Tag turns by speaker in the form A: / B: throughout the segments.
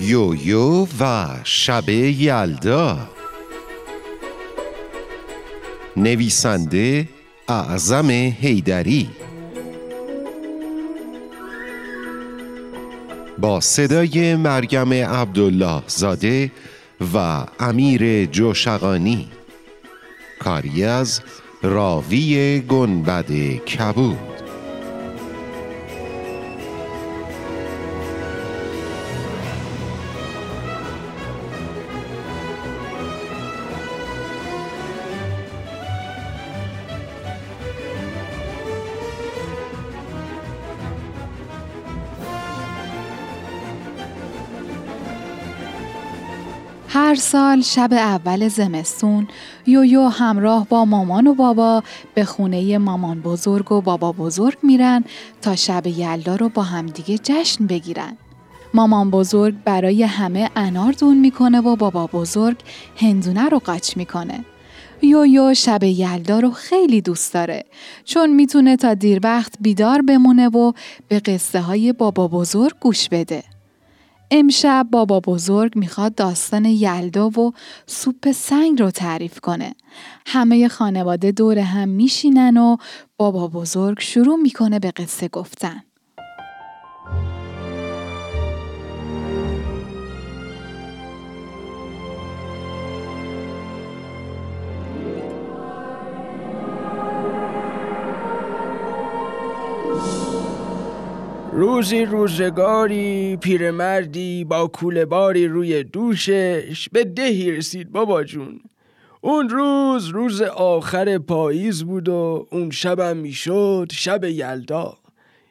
A: یویو و شب یلدا. نویسنده اعظم هیدری با صدای مریم عبدالله زاده و امیر جوشقانی کاری از راوی گنبد کبود.
B: هر سال شب اول زمستون یویو همراه با مامان و بابا به خونه مامان بزرگ و بابا بزرگ میرن تا شب یلدا رو با همدیگه جشن بگیرن. مامان بزرگ برای همه انار دون می‌کنه و بابا بزرگ هندونه رو قاچ می‌کنه. یویو شب یلدا رو خیلی دوست داره چون می‌تونه تا دیر وقت بیدار بمونه و به قصه های بابا بزرگ گوش بده. امشب بابا بزرگ می‌خواد داستان یلدا و سوپ سنگ رو تعریف کنه. همه خانواده دور هم میشینن و بابا بزرگ شروع می‌کنه به قصه گفتن.
C: روزی روزگاری پیرمردی با کوله باری روی دوشش به دهی رسید بابا جون. اون روز روز آخر پاییز بود و اون شبم می‌شد شب یلدا.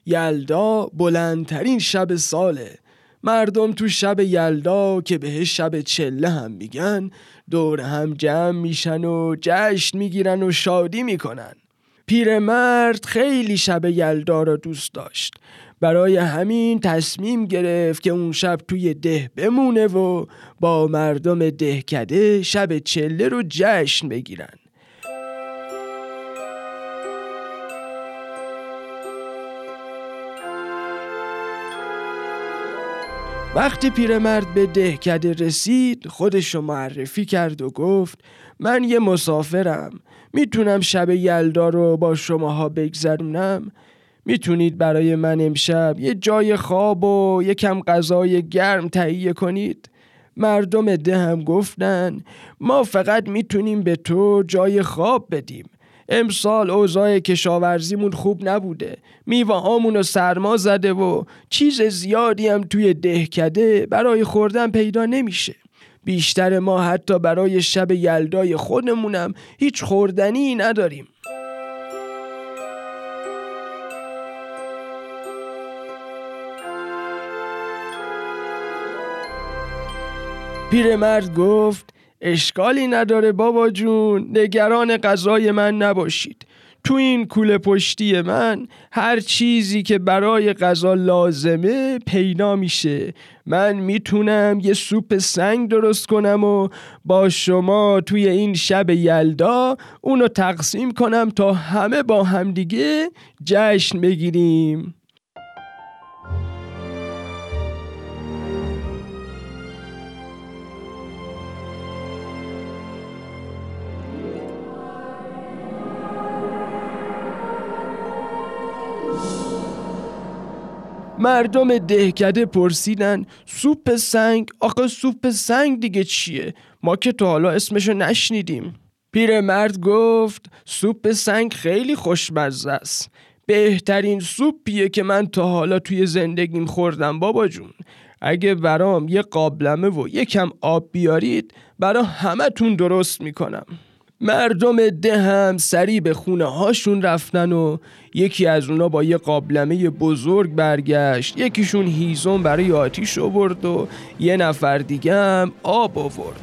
C: یلدا بلندترین شب ساله. مردم تو شب یلدا که بهش شب چله هم میگن دور هم جمع میشن و جشن می‌گیرن و شادی می‌کنن. پیرمرد خیلی شب یلدا را دوست داشت. برای همین تصمیم گرفت که اون شب توی ده بمونه و با مردم دهکده شب چله رو جشن بگیرن. وقتی پیرمرد به دهکده رسید خودش رو معرفی کرد و گفت من یه مسافرم. می‌تونم شب یلدا رو با شماها بگذرونم. می‌تونید برای من امشب یه جای خواب و یکم غذای گرم تهیه کنید. مردم ده هم گفتن ما فقط می‌تونیم به تو جای خواب بدیم. امسال اوضاع کشاورزیمون خوب نبوده. میوه رو سرما زده و چیز زیادی هم توی دهکده برای خوردن پیدا نمیشه. بیشتر ما حتی برای شب یلدای خودمونم هیچ خوردنی نداریم. پیرمرد گفت اشکالی نداره بابا جون. نگران غذای من نباشید. تو این کوله پشتی من هر چیزی که برای غذا لازمه پیدا میشه. من می‌تونم یه سوپ سنگ درست کنم و با شما توی این شب یلدا اونو تقسیم کنم تا همه با همدیگه جشن بگیریم. مردم دهکده پرسیدن سوپ سنگ؟ آقا سوپ سنگ دیگه چیه؟ ما که تا حالا اسمشو نشنیدیم. پیرمرد گفت سوپ سنگ خیلی خوشمزه است. بهترین سوپیه که من تا حالا توی زندگیم خوردم بابا جون. اگه برام یه قابلمه و یکم آب بیارید برا همتون درست می‌کنم. مردم ده هم سریع به خونه هاشون رفتن و یکی از اونا با یه قابلمه بزرگ برگشت. یکیشون هیزم برای آتیش آورد و یه نفر دیگه هم آب آورد.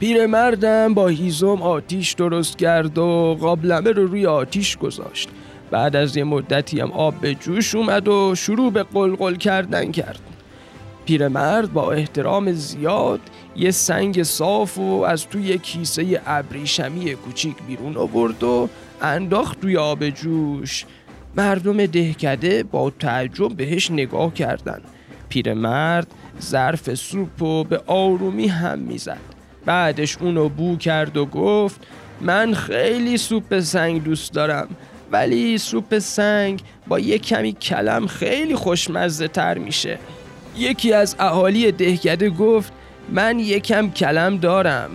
C: پیرمردم با هیزم آتیش درست کرد و قابلمه رو روی آتیش گذاشت. بعد از یه مدتی هم آب به جوش اومد و شروع به قلقل کردن کرد. پیرمرد با احترام زیاد یه سنگ صاف و از توی کیسه ابریشمی کوچیک بیرون آورد و انداخت توی آب جوش. مردم دهکده با تعجب بهش نگاه کردند. پیرمرد ظرف سوپ و به آرومی هم می‌زد. بعدش اونو بو کرد و گفت من خیلی سوپ سنگ دوست دارم ولی سوپ سنگ با یک کمی کلم خیلی خوشمزه تر میشه. یکی از اهالی دهکده گفت من یکم کلم دارم.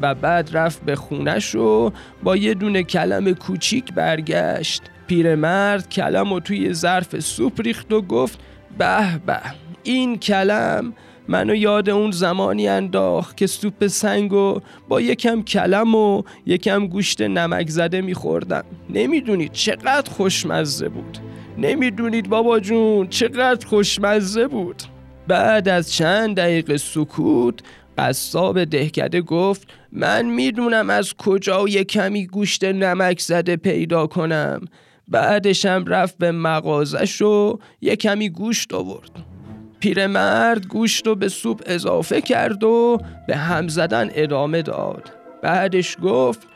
C: و بعد رفت به خونش و با یه دونه کلم کوچیک برگشت. پیرمرد کلم و توی ظرف سوپ ریخت و گفت به به این کلم منو یاد اون زمانی انداخت که سوپ سنگو با یکم کلم و یکم گوشت نمک زده میخوردم. نمی‌دونید چقدر خوشمزه بود. نمی‌دونید بابا جون چقدر خوشمزه بود. بعد از چند دقیقه سکوت قصاب دهکده گفت من می‌دونم از کجا یه کمی گوشت نمک زده پیدا کنم. بعدشم رفت به مغازش و یه کمی گوشت آورد. پیرمرد گوشت رو به سوپ اضافه کرد و به هم زدن ادامه داد. بعدش گفت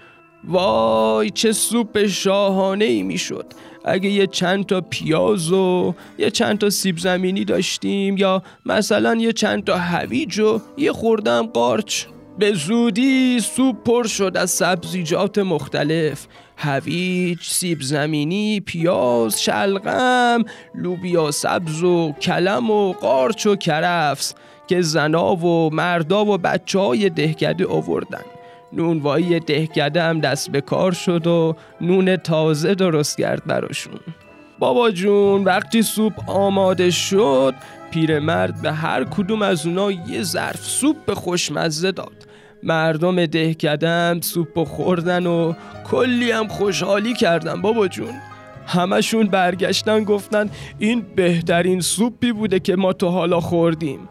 C: وای چه سوپ شاهانه ای می‌شد. اگه یه چند تا پیاز و یه چند تا سیب زمینی داشتیم یا مثلا یه چند تا هویج و یه خوردم قارچ. به زودی سوپ پر شد از سبزیجات مختلف. هویج، سیب زمینی، پیاز، شلغم، لوبیا سبز و کلم و قارچ و کرفس که زنا و مردا و بچه های دهکده آوردن. نونوایی دهکده هم دست به کار شد و نون تازه درست کرد براشون. بابا جون وقتی سوپ آماده شد پیرمرد به هر کدوم از اونا یه ظرف سوپ به خوشمزه داد. مردم دهکدم سوپ خوردن و کلی هم خوشحالی کردن بابا جون. همشون برگشتن گفتن این بهترین سوپی بوده که ما تو حالا خوردیم.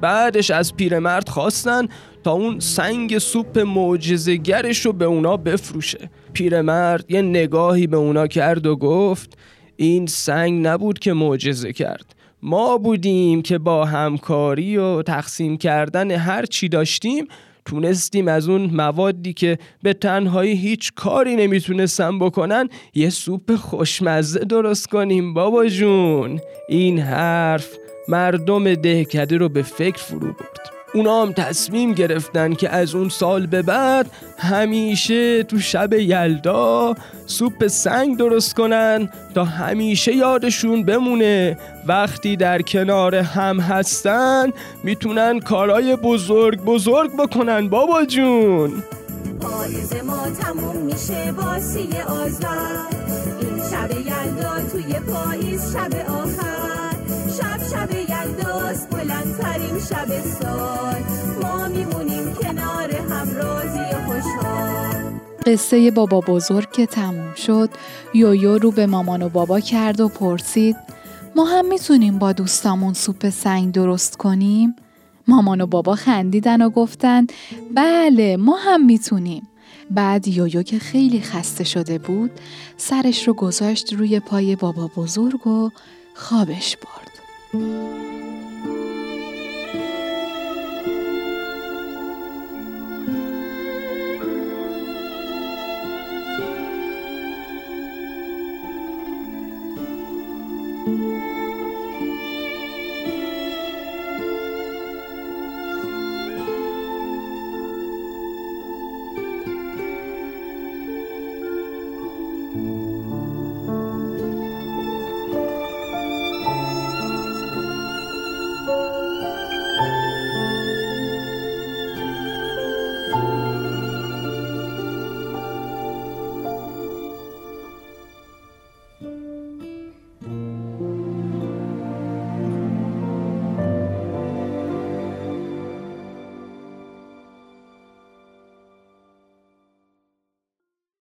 C: بعدش از پیرمرد خواستن تا اون سنگ سوپ معجزه‌گرش رو به اونا بفروشه. پیرمرد یه نگاهی به اونا کرد و گفت این سنگ نبود که معجزه کرد. ما بودیم که با همکاری و تقسیم کردن هر چی داشتیم تونستیم از اون موادی که به تنهایی هیچ کاری نمی‌تونستن بکنن یه سوپ خوشمزه درست کنیم بابا جون. این حرف مردم دهکده رو به فکر فرو برد. اونا هم تصمیم گرفتن که از اون سال به بعد همیشه تو شب یلدا سوپ سنگ درست کنن تا همیشه یادشون بمونه. وقتی در کنار هم هستن می‌تونن کارای بزرگ بزرگ بکنن بابا جون.
D: پاییز ما تموم میشه باسی آزاد این شب یلدا توی پاییز شب آخر. شب سال ما میمونیم کنار هم راضی و خوشحال
B: قصه بابا بزرگ که تموم شد یویو رو به مامان و بابا کرد و پرسید ما هم می‌تونیم با دوستامون سوپ سنگ درست کنیم؟ مامان و بابا خندیدن و گفتن بله ما هم می‌تونیم. بعد یویو که خیلی خسته شده بود سرش رو گذاشت روی پای بابا بزرگ و خوابش برد.